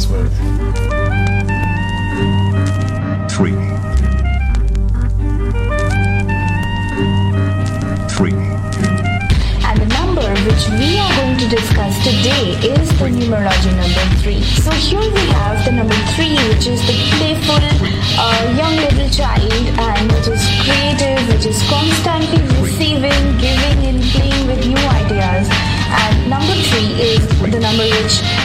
money's worth. Three. Three. And the number which we are going to discuss today is the numerology number 3. So here we have the number 3 which is the playful uh, young little child and which is creative, which is constantly receiving, giving and playing with new ideas. And number 3 is the number which believes in living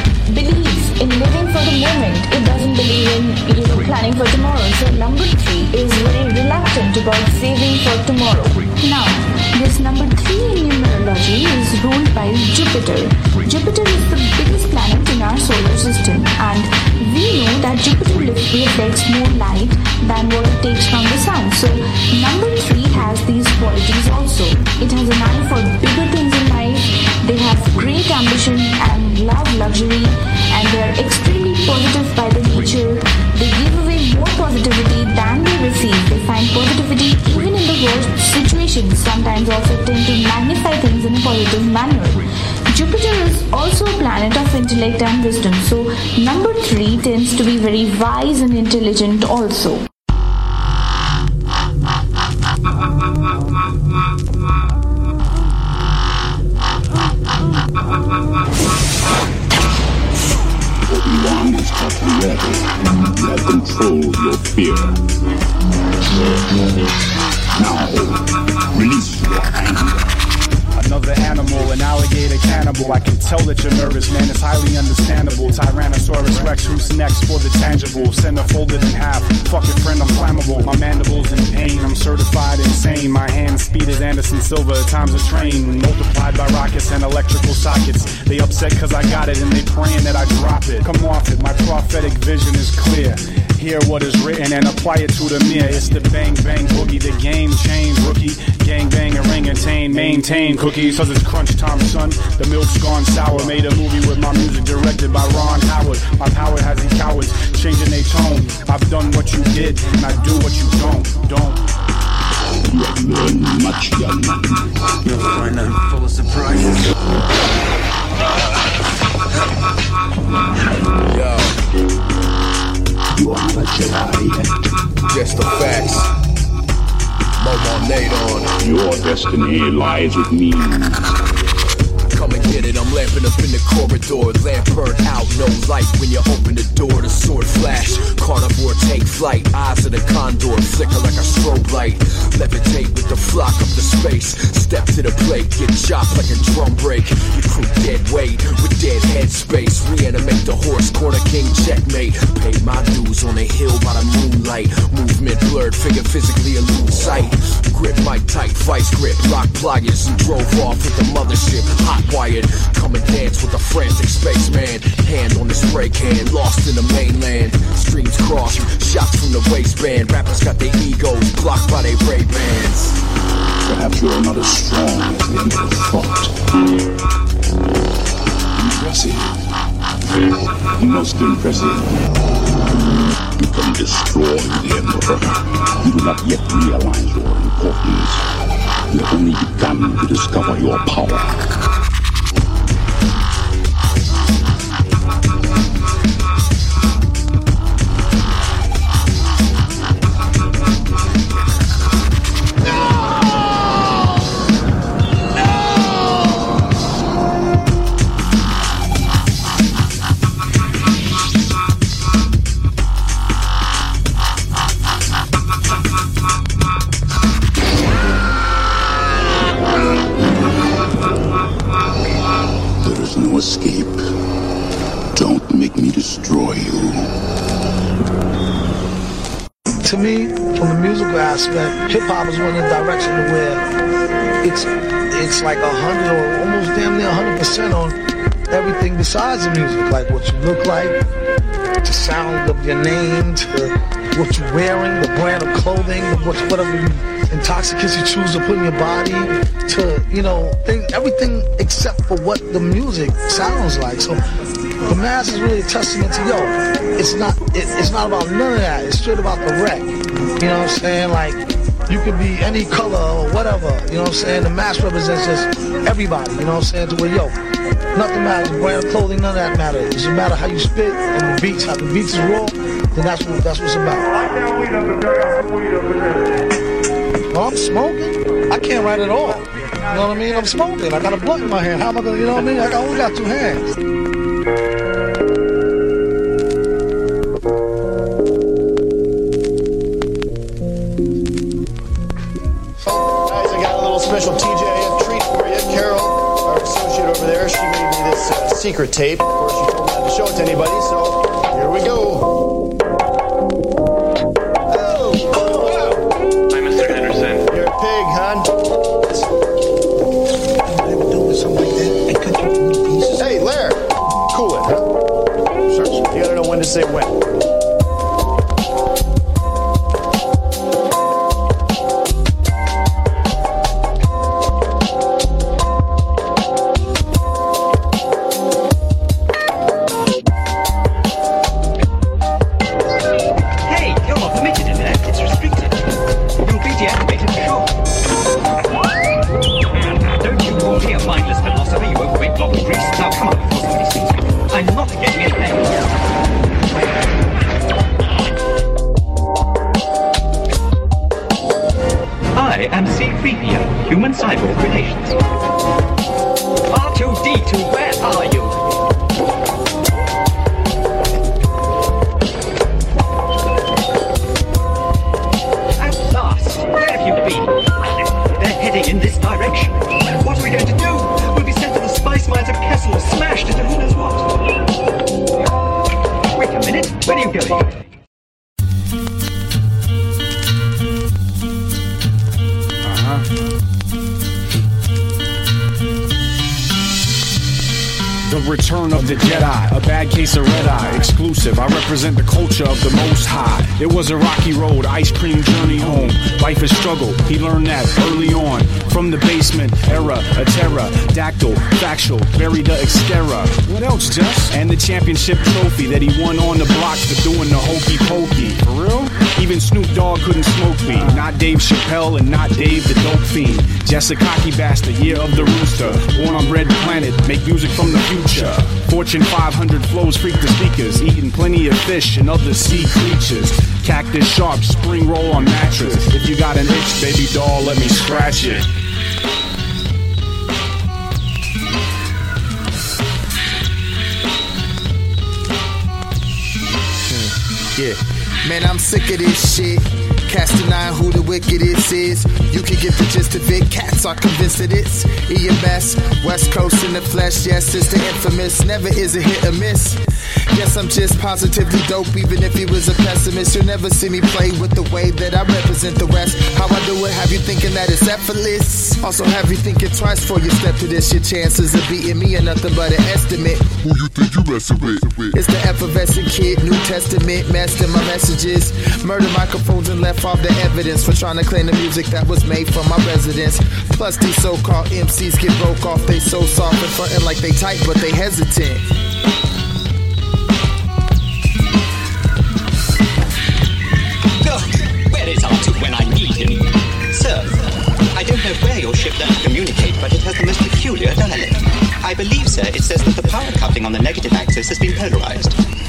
for the moment. It doesn't believe in you know planning for tomorrow. So number 3 is very reluctant about saving for tomorrow. Now, this number 3 in numerology is ruled by Jupiter. Jupiter is the biggest planet in our solar system and we know that Jupiter reflects more light than what it takes from the sun. So number 3 has these qualities also. It has an eye for bigger things in life. They have great ambition and love luxury and they are extremely positive by the nature. They give away more positivity than they receive. They find positivity even in the worst situations. Sometimes also tend to magnify things in a positive manner. Jupiter is also a planet of intellect and wisdom. So number three tends to be very wise and intelligent also. You have controlled your fear. Tell that you're nervous, man. It's highly understandable. Tyrannosaurus Rex, who's next for the tangible? Center folded in half. Fuck your friend, I'm flammable. My mandibles in pain. I'm certified insane. My hand speed is Anderson Silva. Times a train multiplied by rockets and electrical sockets. They upset cause I got it and they praying that I drop it. Come off it, my prophetic vision is clear. Hear what is written and apply it to the mirror. It's the bang bang boogie, the game change rookie. Gang bang and ring attain, maintain cookies. Cause it's crunch time, son. The milk's gone sour. Made a movie with my music directed by Ron Howard. My power has these cowards changing their tone. I've done what you did and I do what you don't. Don't. Much, young find I'm full of surprises. Yo, You are a Jedi Jess The Facts. Momo Nate. Your destiny lies with me. Come and get it, I'm lamping up in the corridor. Lamp burnt out, no light when you open the door. The sword flash, carnivore take flight. Eyes of the condor flicker like a strobe light. Levitate with the flock up the space. Step to the plate, get chopped like a drum break. You crew dead weight with dead head space. Reanimate the horse, corner king checkmate. Pay my dues on a hill by the moonlight. Movement blurred, figure physically elude sight. Grip mic tight, vice grip, lock pliers, and drove off with the mothership. Hot wired, come and dance with a frantic spaceman. Hand on the spray can, lost in the mainland. Streams cross, shots from the waistband. Rappers got their egos blocked by their Ray Bans. Perhaps you are not as strong as the Emperor thought. Impressive. Most impressive. You can destroy the Emperor. You do not yet realize your importance. You have only begun to discover your power. Aspect, hip hop is one of the directions where it's it's like a hundred or almost damn near hundred percent on everything besides the music, like what you look like, the sound of your name, to what you're wearing, the brand of clothing, what, whatever intoxicants you choose to put in your body, to you know, thing, everything except for what the music sounds like. So the mass is really a testament to yo. It's not it, it's not about none of that. It's straight about the wreck. You know what I'm saying? Like you could be any color or whatever. You know what I'm saying? The mass represents just everybody. You know what I'm saying? To where yo, Nothing matters. Brand clothing, none of that matters. It's a matter how you spit and the beats. How the beats is raw, then that's what that's what it's about. Well, I'm smoking. I can't write at all. You know what I mean? I'm smoking. I got a blunt in my hand. How am I gonna? You know what I mean? I only got two hands. Secret tape. Of course, she told me not to show it to anybody, so here we go. Oh, Hi, Mr. Henderson. you're a pig, hon. Never do with something like that. I cut you into pieces. Hey, Lair, cool it, huh? You gotta know when to say when. Am C-3PO, Human Cyborg Relations. Represent the culture of the Most High. It was a rocky road, ice cream journey home. Life is struggle, he learned that early on. From the basement, era, a dactyl, factual, buried the extera. What else, Just? And the championship trophy that he won on the block for doing the hokey pokey. For real? Even Snoop Dogg couldn't smoke me. Not Dave Chappelle and not Dave the Dope Fiend. Jessica Cocky Bastard, year of the rooster. Born on Red Planet, make music from the future. Fortune 500 flows freak the speakers. Eating plenty of fish and other sea creatures. Cactus sharp, spring roll on mattress. If you got an itch, baby doll, let me scratch it. Yeah. Man, I'm sick of this shit. Casting nine who the wickedest is. Is you can get the gist of it. Cats are convinced of this. EMS, West Coast in the flesh. Yes, it's the infamous. Never is a hit or miss. Guess I'm just positively dope, even if he was a pessimist. You'll never see me play with the way that I represent the West. How I do it, have you thinking that it's effortless? Also, have you thinking twice before you step to this? Your chances of beating me are nothing but an estimate. Who you think you messing with? It's the effervescent kid, New Testament, master my messages. Murder microphones and left off the evidence for trying to claim the music that was made from my residence. Plus, these so called MCs get broke off, they so soft and frontin' like they tight, but they hesitant. Sir, I don't know where your ship learned to communicate, but it has the most peculiar dialect. I believe, sir, it says that the power coupling on the negative axis has been polarized.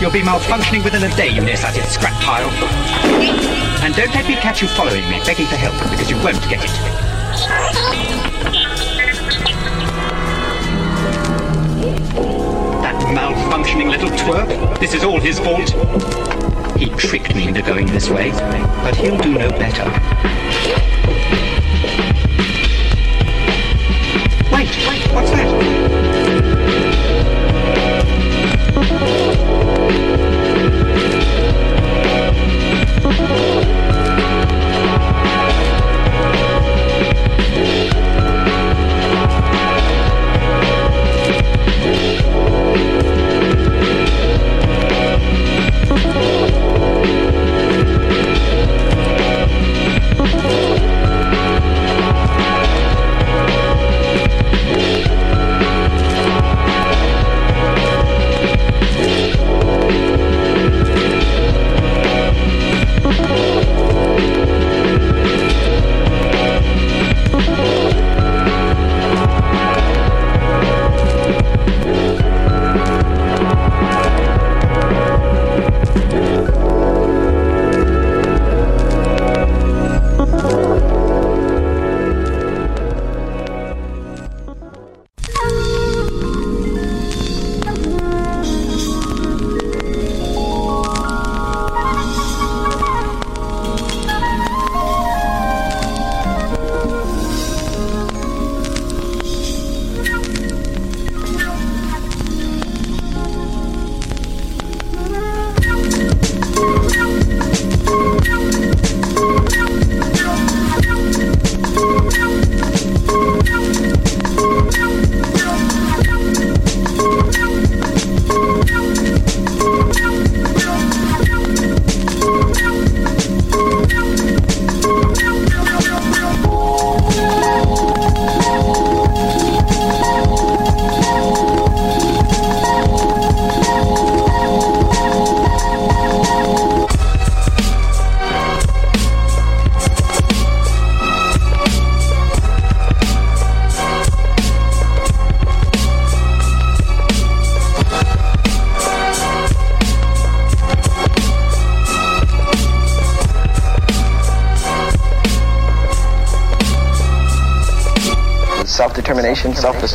You'll be malfunctioning within a day, you nearsighted scrap pile. And don't let me catch you following me, begging for help, because you won't get it. That malfunctioning little twerp. This is all his fault. He tricked me into going this way, but he'll do no better.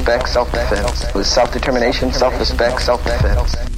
Self-respect, self-defense. With self-determination, self-respect, self-defense.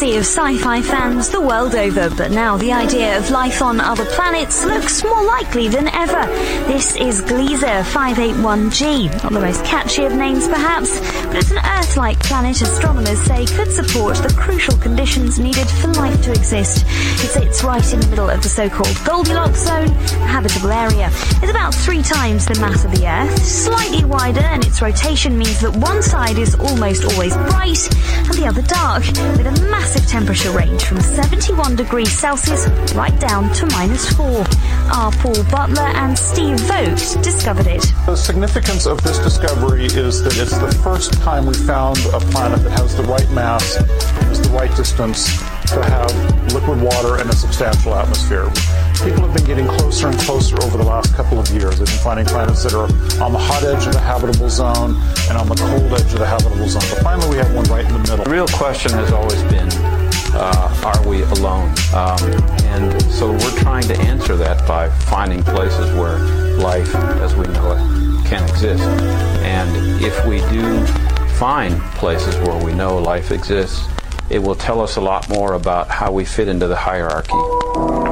Of sci-fi fans the world over, but now the idea of life on other planets looks more likely than ever. This is Gliese 581g, not the most catchy of names perhaps, but it's an Earth-like planet astronomers say could support the crucial conditions needed for life to exist. It sits right in the middle of the so-called Goldilocks zone, a habitable area. It's about three times the mass of the Earth, slightly wider, and its rotation means that one side is almost always bright and the other dark, with a massive temperature range from 71 degrees Celsius right down to minus 4. Our Paul Butler and Steve Vogt discovered it. The significance of this discovery is that it's the first time we found a planet that has the right mass, has the right distance to have liquid water and a substantial atmosphere. People have been getting closer and closer over the last couple of years. They've been finding planets that are on the hot edge of the habitable zone and on the cold edge of the habitable zone. But finally, we have one right in the middle. The real question has always been uh, are we alone? Um, and so we're trying to answer that by finding places where life, as we know it, can exist. And if we do find places where we know life exists, it will tell us a lot more about how we fit into the hierarchy.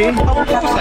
Gucci.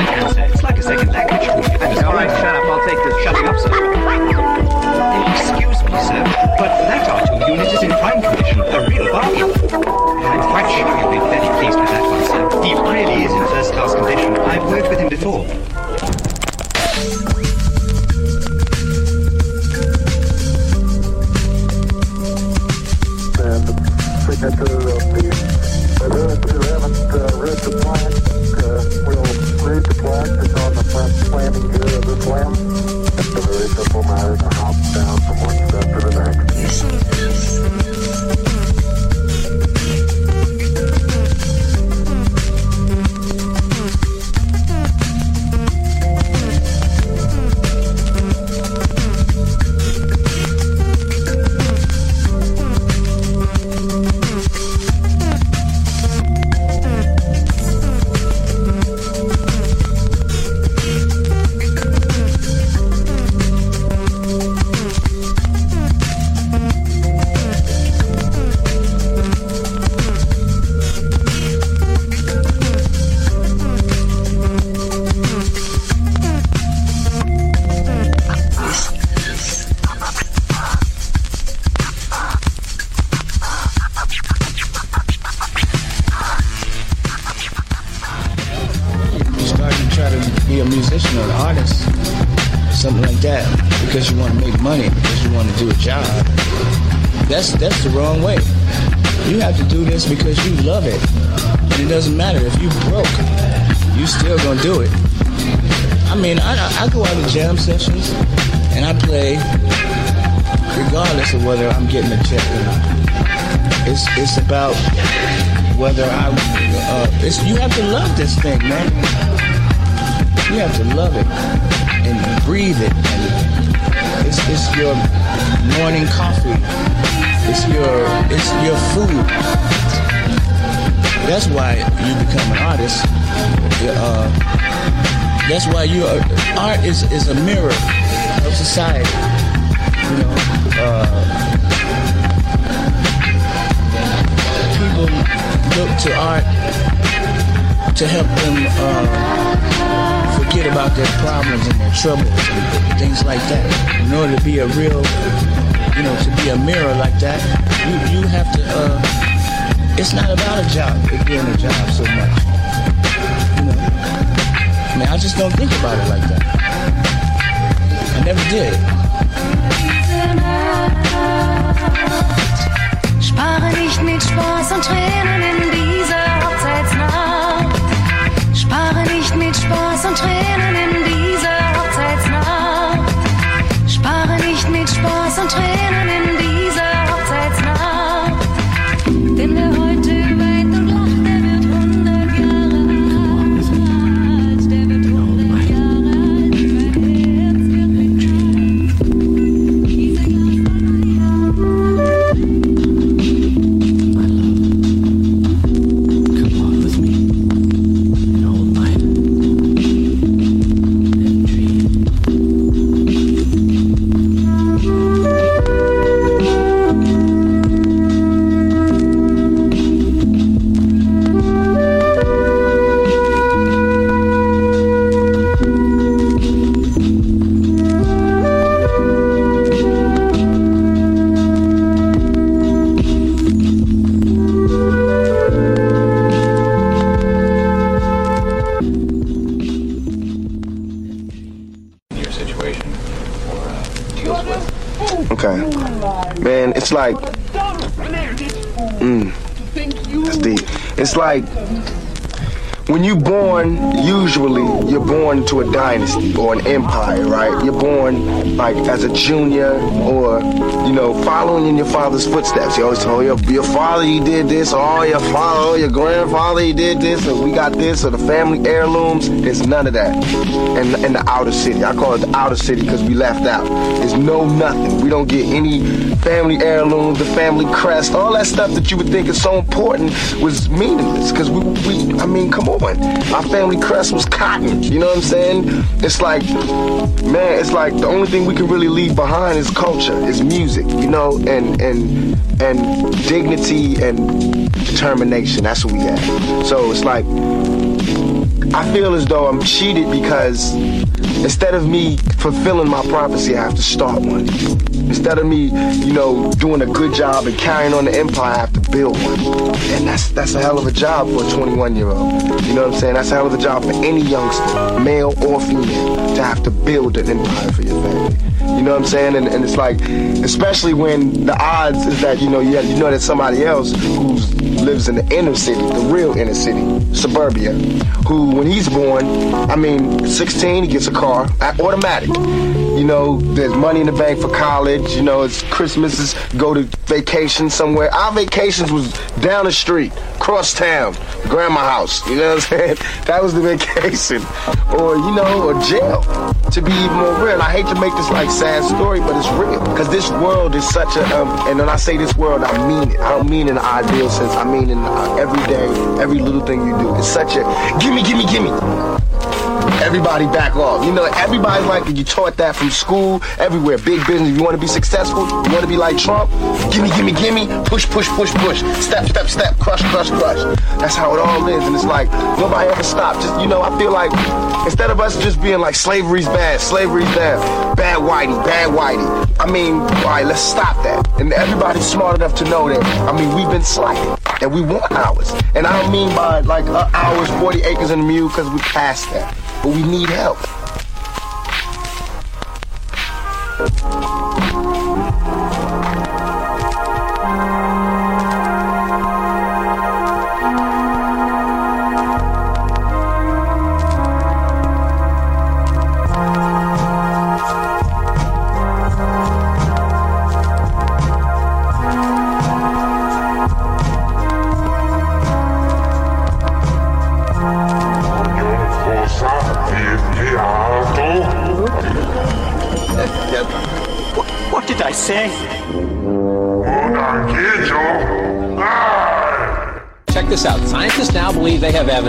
About whether I uh, it's you have to love this thing, man. You have to love it and breathe it. And it's it's your morning coffee. It's your it's your food. That's why you become an artist. Uh, that's why you are, art is is a mirror of society. Look to art to help them uh, forget about their problems and their troubles and things like that. In order to be a real, you know, to be a mirror like that, you you have to. Uh, it's not about a job, it being a job so much. You know, I mean, I just don't think about it like that. I never did. Spare nicht mit Spaß und Tränen in dieser Hochzeitsnacht. Spare nicht mit Spaß und Tränen in dieser It's like. When you're born, usually you're born to a dynasty or an empire, right? You're born like as a junior or, you know, following in your father's footsteps. You always tell oh, your, your father he did this, or oh, your father, or your grandfather he did this, or we got this, or the family heirlooms. There's none of that in, in the outer city. I call it the outer city because we left out. There's no nothing. We don't get any family heirlooms, the family crest, all that stuff that you would think is so important was meaningless because we, we, I mean, come on. Our family crest was cotton. You know what I'm saying? It's like, man, it's like the only thing we can really leave behind is culture, is music, you know, and and and dignity and determination. That's what we have. So it's like I feel as though I'm cheated because instead of me fulfilling my prophecy, I have to start one. Instead of me, you know, doing a good job and carrying on the empire, I have to build one. And that's that's a hell of a job for a 21 year old. You know what I'm saying? That's a hell of a job for any youngster, male or female, to have to build an empire for your family. You know what I'm saying? And, and it's like, especially when the odds is that, you know, you, have, you know that somebody else who lives in the inner city, the real inner city, suburbia, who, when he's born, I mean, 16, he gets a car, automatic. You know, there's money in the bank for college. You know, it's Christmases, go to vacation somewhere. Our vacations was down the street, cross town, grandma house. You know what I'm saying? That was the vacation. Or, you know, or jail, to be even more real. I hate to make this like sad story, but it's real. Because this world is such a, um, and when I say this world, I mean it. I don't mean in the ideal sense. I mean in uh, every day, every little thing you do. It's such a, gimme, gimme, gimme. Everybody back off. You know, everybody's like you taught that from school, everywhere. Big business. You want to be successful? You want to be like Trump? Gimme, gimme, gimme. Push, push, push, push. Step, step, step. Crush, crush, crush. That's how it all is. And it's like nobody ever stopped. Just you know, I feel like instead of us just being like slavery's bad, slavery's bad, bad whitey, bad whitey. I mean, all right, let's stop that. And everybody's smart enough to know that. I mean, we've been slighted and we want ours. And I don't mean by like uh, hours, 40 acres and a mule, because we passed that. But we need help.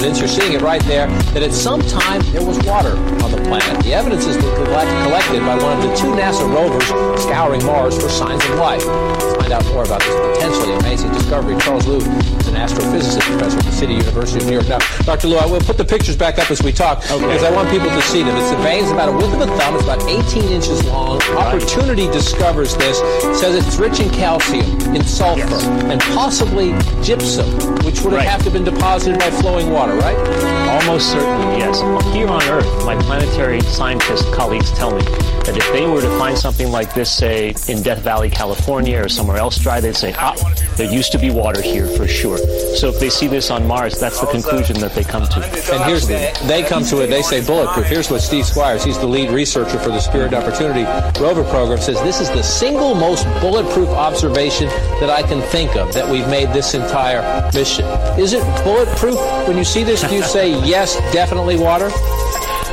Evidence, you're seeing it right there, that at some time there was water on the planet. The evidence is collected by one of the two NASA rovers scouring Mars for signs of life. Let's find out more about this potentially amazing discovery. Charles an astrophysicist professor at the City University of New York. Now, Dr. Liu, I will put the pictures back up as we talk because I want people to see them. It's a vein, it's about a width of a thumb, it's about 18 inches long. Opportunity discovers this, says it's rich in calcium, in sulfur, and possibly gypsum, which would have, have to have been deposited by flowing water, right? Almost certainly, yes. Here on Earth, my planetary scientist colleagues tell me that if they were to find something like this, say, in Death Valley, California, or somewhere else dry, they'd say, ah, there used to be water here for sure. So if they see this on Mars, that's the conclusion that they come to. And here's the, they come to it. They say bulletproof. Here's what Steve Squyres, he's the lead researcher for the Spirit Opportunity rover program, says this is the single most bulletproof observation that I can think of that we've made this entire mission. Is it bulletproof? When you see this, do you say yes, definitely water?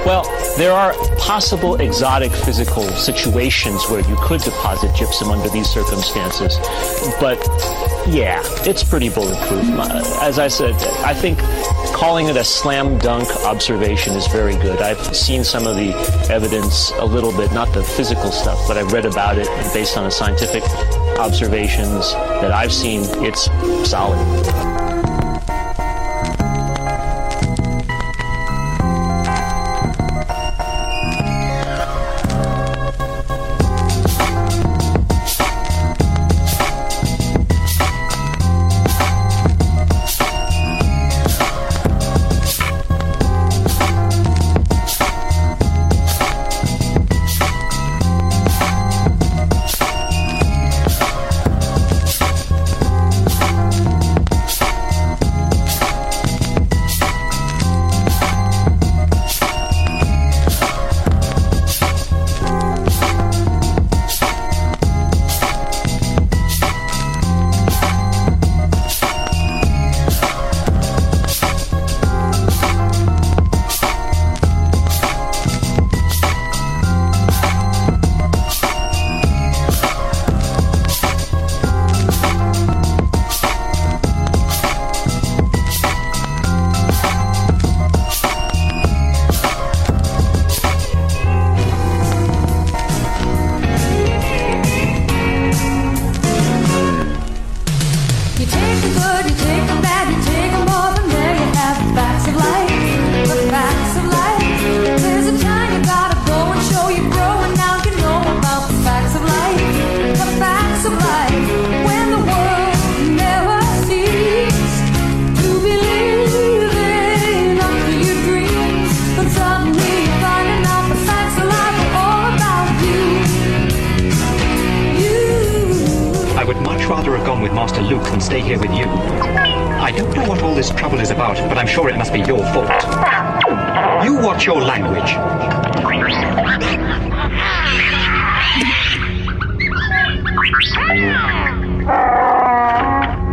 Well, there are possible exotic physical situations where you could deposit gypsum under these circumstances, but yeah, it's pretty bulletproof. Uh, As I said, I think calling it a slam dunk observation is very good. I've seen some of the evidence a little bit, not the physical stuff, but I've read about it based on the scientific observations that I've seen. It's solid.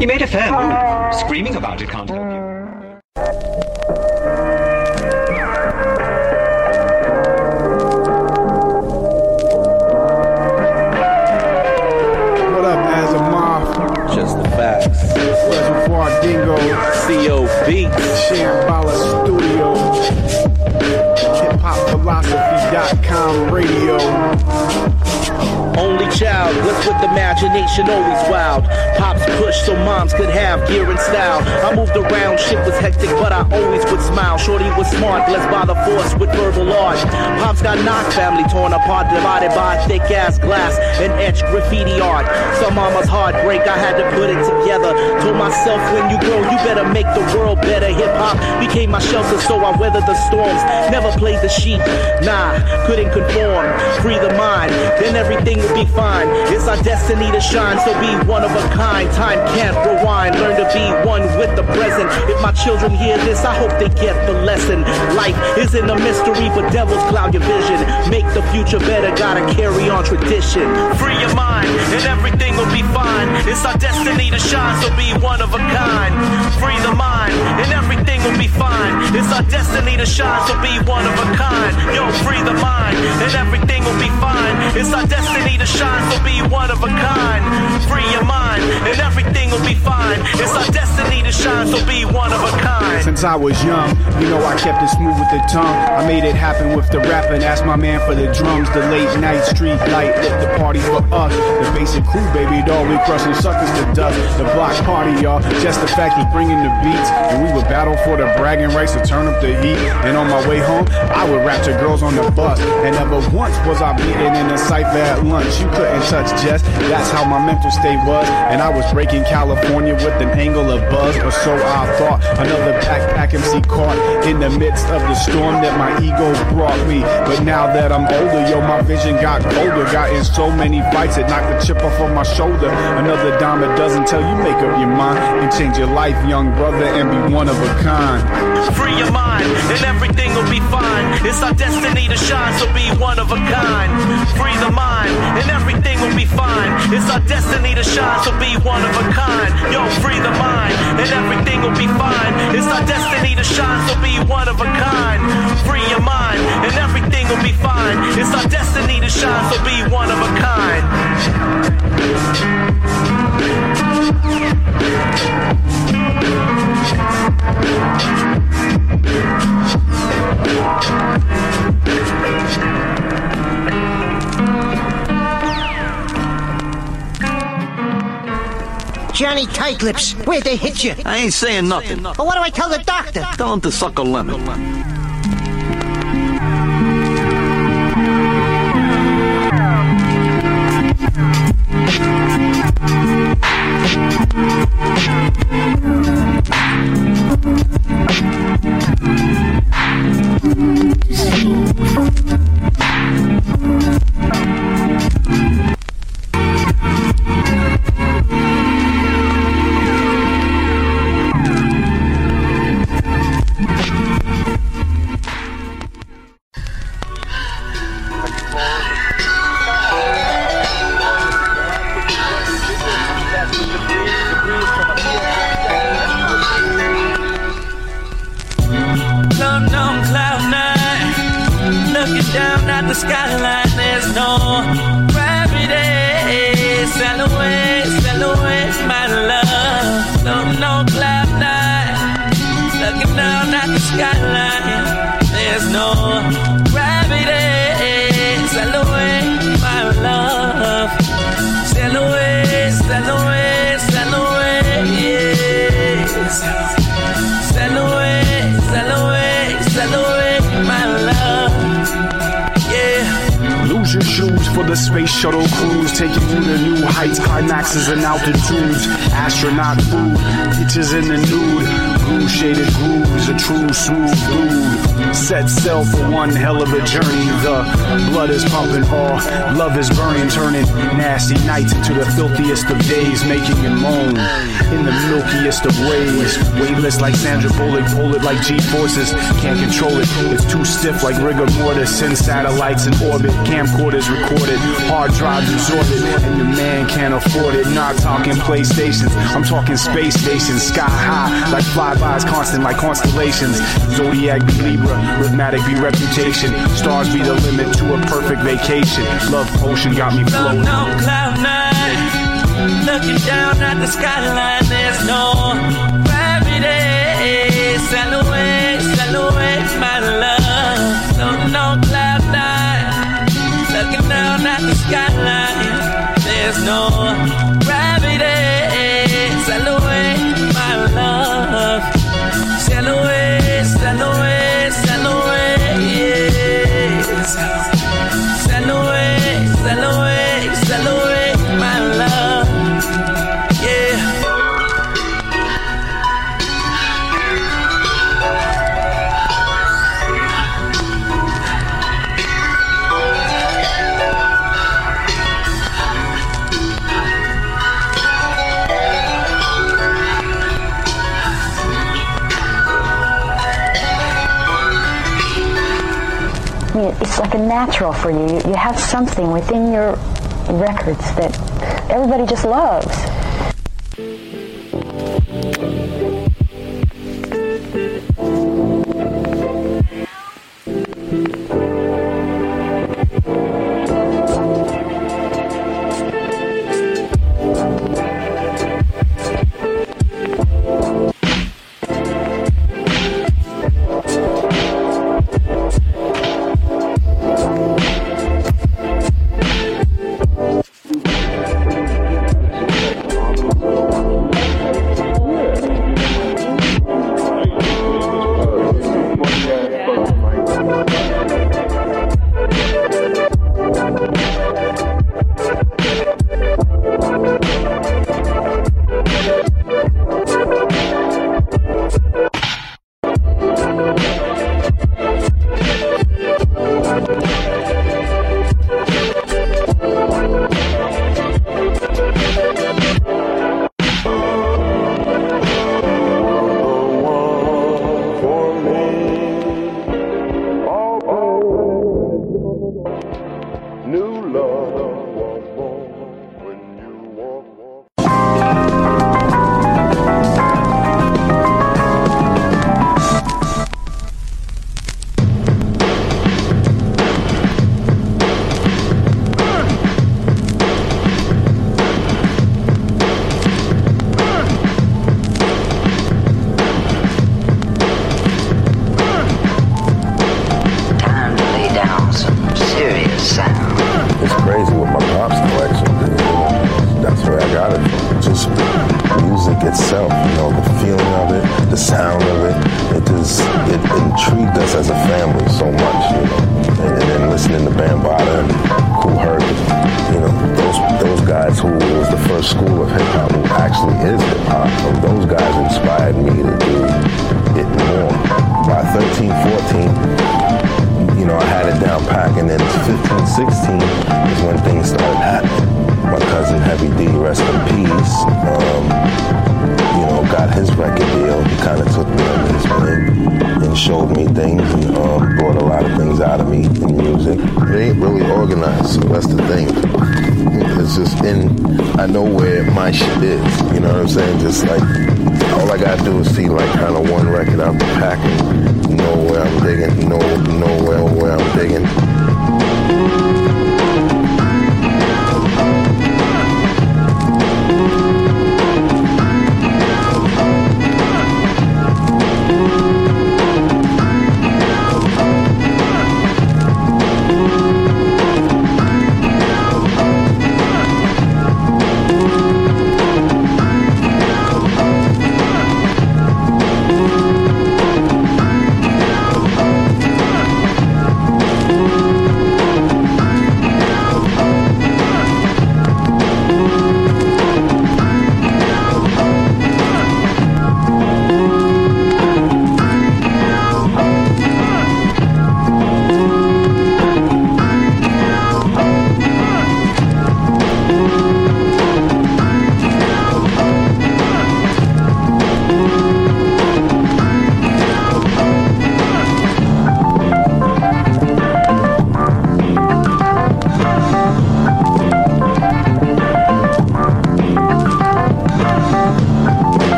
He made a fair move. Uh. Screaming about it can't help you. What up, Azamoth? Jess The Facts. Reservoir Dingo. C.O.B. Shambhala Studio. HipHopPhilosophy.com radio. Child, blessed with imagination, always wild. Pops pushed so moms could have gear and style. I moved around, shit was hectic, but I always would smile. Shorty was smart, blessed by the force with verbal art. Pops got knocked, family torn apart, divided by thick ass glass and etched graffiti art. Some mama's heartbreak, I had to put it together. Told myself, when you grow, you better make the world better. Hip hop became my shelter, so I weathered the storms. Never played the sheep, nah, couldn't conform. Free the mind, then everything would be fine. It's our destiny to shine, so be one of a kind. Time can't rewind. Learn to be one with the present. If my children hear this, I hope they get the lesson. Life isn't a mystery, but devils cloud your vision. Make the future better, gotta carry on tradition. Free your mind, and everything will be fine. It's our destiny to shine, so be one of a kind. Free the mind, and everything will be fine. It's our destiny to shine, so be one of a kind. Yo, free the mind, and everything will be fine. It's our destiny to shine, so be one of a kind. Free your mind, and everything will be fine. It's our destiny shine, so be one of a kind. Since I was young, you know I kept it smooth with the tongue. I made it happen with the rap and asked my man for the drums. The late night street light lit the party for us. The basic crew, baby doll, we crushing suckers to dust. The block party, y'all. Jess The Facts was bringing the beats, and we would battle for the bragging rights to turn up the heat. And on my way home, I would rap to girls on the bus. And never once was I beaten in a cipher at lunch. You couldn't touch Jess. That's how my mental state was. And I was breaking California with an angle of buzz, or so I thought. Another backpack MC caught in the midst of the storm that my ego brought me. But now that I'm older, yo, my vision got colder. Got in so many fights, it knocked the chip off of my shoulder. Another dime a dozen tell you make up your mind and change your life, young brother, and be one of a kind. Free your mind, and everything will be fine. It's our destiny to shine, so be one of a kind. Free the mind, and everything will be fine. It's our destiny to shine, so be one of a kind. Yo, free the mind, and everything will be fine. It's our destiny to shine, so be one of a kind. Free your mind, and everything will be fine. It's our destiny to shine, so be one of a kind. Johnny Tightlips, where'd they hit you? I ain't saying nothing. Well, what do I tell the doctor? Tell him to suck a lemon. Love is burning, turning nasty nights into the filthiest of days, making you moan in the milkiest of ways. Weightless like Sandra Bullock, pull it like G forces, can't control it. It's too stiff like rigor mortis. Send satellites in orbit, camcorders recorded, hard drives absorbed, and your man can't afford it. Not talking PlayStations, I'm talking space stations, sky high like flybys, constant like constellations. Zodiac be Libra, rhythmatic be reputation. Stars be the limit to a perfect vacation. Love potion got me Floating on cloud nine, looking down at the skyline. There's no gravity. Sail away, my love. Floating on cloud nine, looking down at the skyline. There's no gravity. Away, my love. Sail away, away, sail like a natural for you. You- You have something within your records that everybody just loves. So that's the thing. It's just in, I know where my shit is, you know what I'm saying? Just like, all I gotta do is see like kind of one record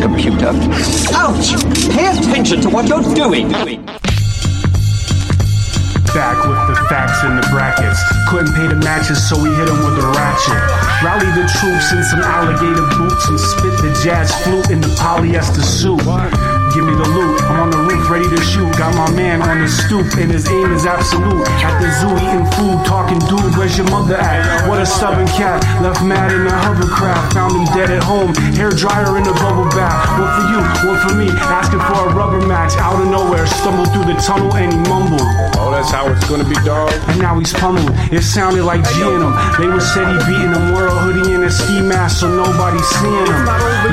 computer. Ouch! Pay attention to what you're doing. Back with the facts in the brackets. Couldn't pay the matches, so we hit him with a ratchet. Rally the troops in some alligator boots and spit the jazz flute in the polyester suit. Give me the loot. I'm on the roof, ready to shoot. Got my man on the stoop, and his aim is absolute. At the zoo, eating food, talking dude. Where's your mother at? What a stubborn cat. Left mad in a hovercraft. Found him dead at home. Hair dryer in a bubble bath. One for you, one for me. Asking for a rubber match. Out of nowhere, stumbled through the tunnel and he mumbled. Oh, that's how it's gonna be, dog. And now he's pummeled. It sounded like G in him. They were said he beating him. Wore a hoodie and a ski mask, so nobody's seeing him.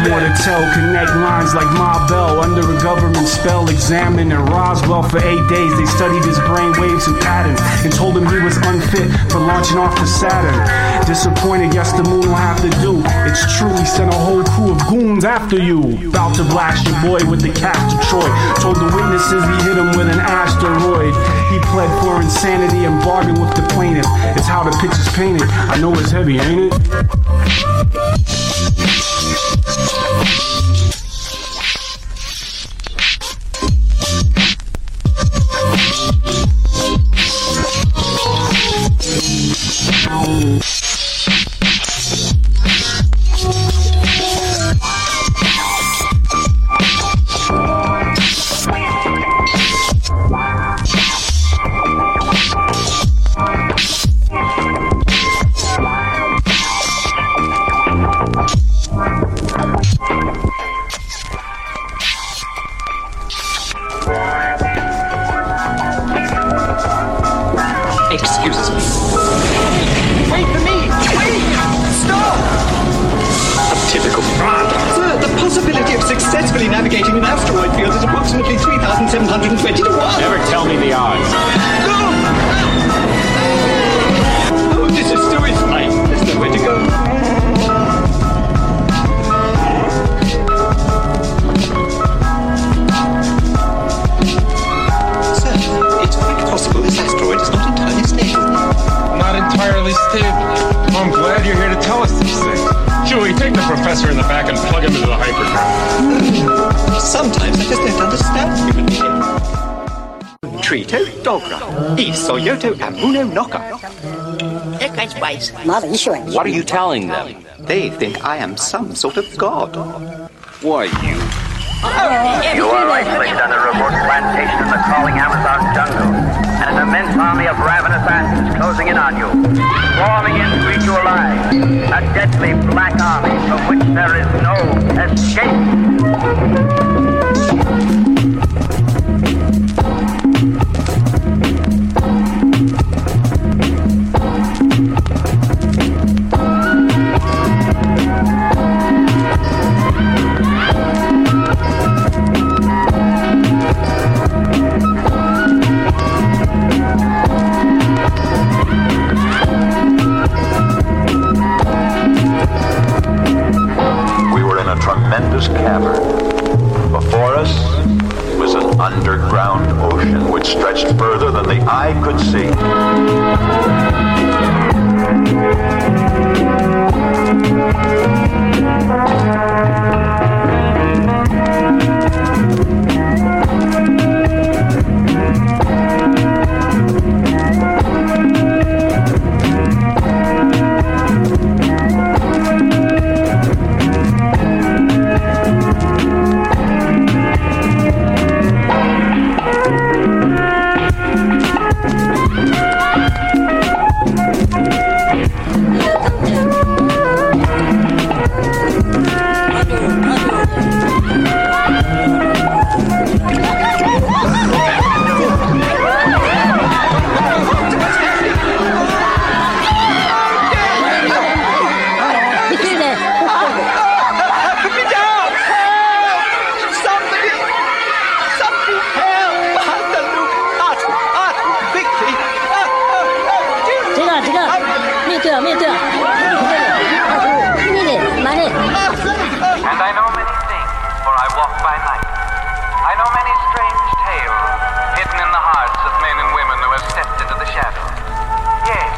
More to tell, connect lines like Ma Bell under a government spell. Examined in Roswell for eight days. They studied his brain waves and patterns and told him he was unfit for launching off to Saturn. Disappointed, yes, the moon will have to do. It's true, he sent a whole crew of goons after you. About to blast your boy with the cast of Troy. Told the witnesses he hit him with an asteroid. He pled for insanity and bargained with the plaintiff. It's how the picture's painted. I know it's heavy, ain't it? Excuse What are you telling them? They think I am some sort of god. Why, you. You are isolated on a remote plantation in the crawling Amazon jungle, and an immense army of ravenous ants is closing in on you, swarming in to eat you alive. A deadly black army from which there is no escape. Walk by night. I know many strange tales hidden in the hearts of men and women who have stepped into the shadows. Yes,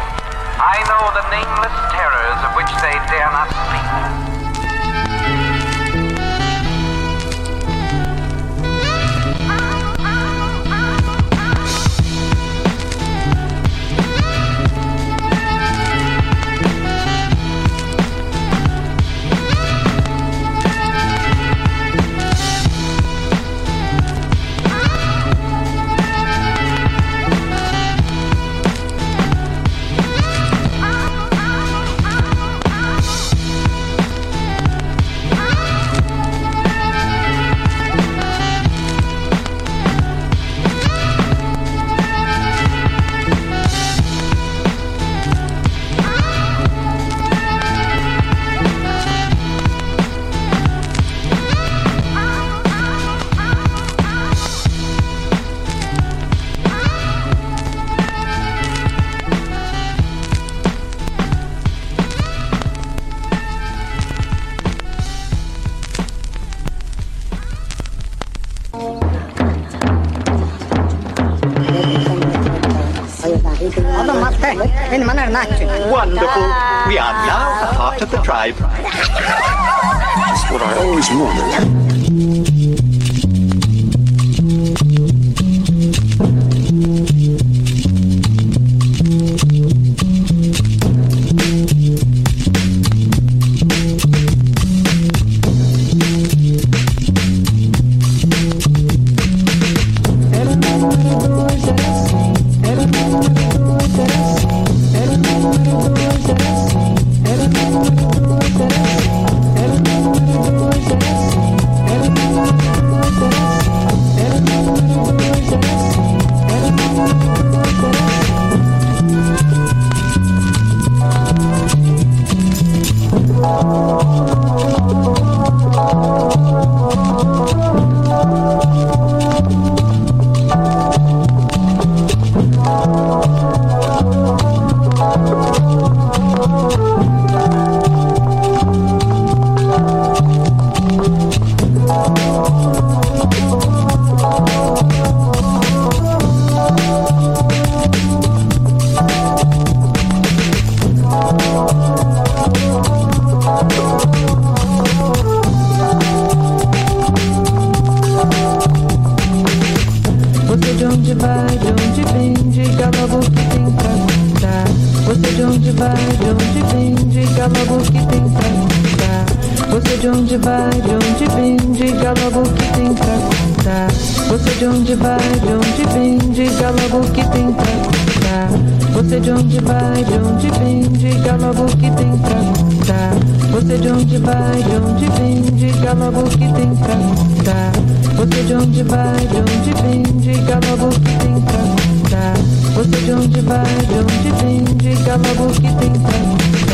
I know the nameless terrors of which they dare not speak. Wonderful. We are now part of the tribe. That's what I always wanted. O que tem pra contar. Você de onde vai, de onde vem, diga logo o que tem pra contar. Você de onde vai, de onde vem, diga logo o que tem pra contar. Você de onde vai, de onde vem, diga logo o que tem pra contar.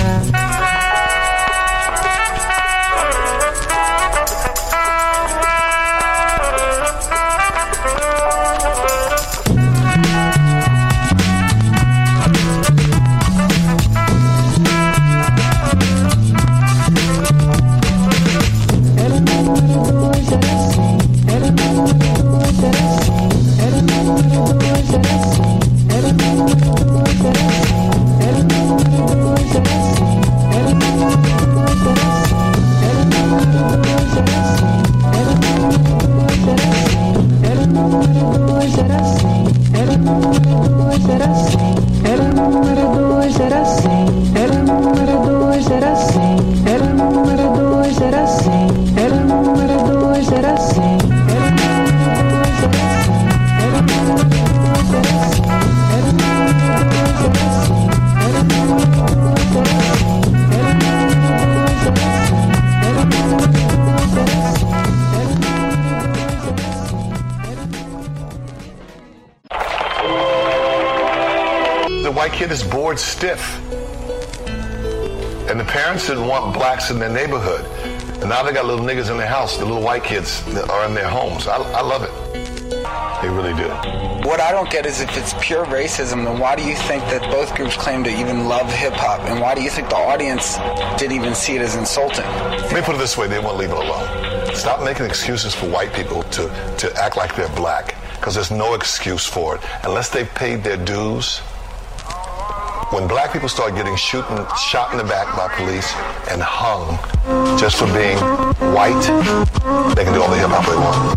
Stiff. And the parents didn't want blacks in their neighborhood. And now they got little niggas in their house, the little white kids that are in their homes. I, I love it. They really do. What I don't get is if it's pure racism, then why do you think that both groups claim to even love hip hop? And why do you think the audience didn't even see it as insulting? Let me put it this way, they won't leave it alone. Stop making excuses for white people to, to act like they're black, because there's no excuse for it. Unless they've paid their dues, when black people start getting shooting, shot in the back by police and hung just for being white, they can do all the hip hop they want.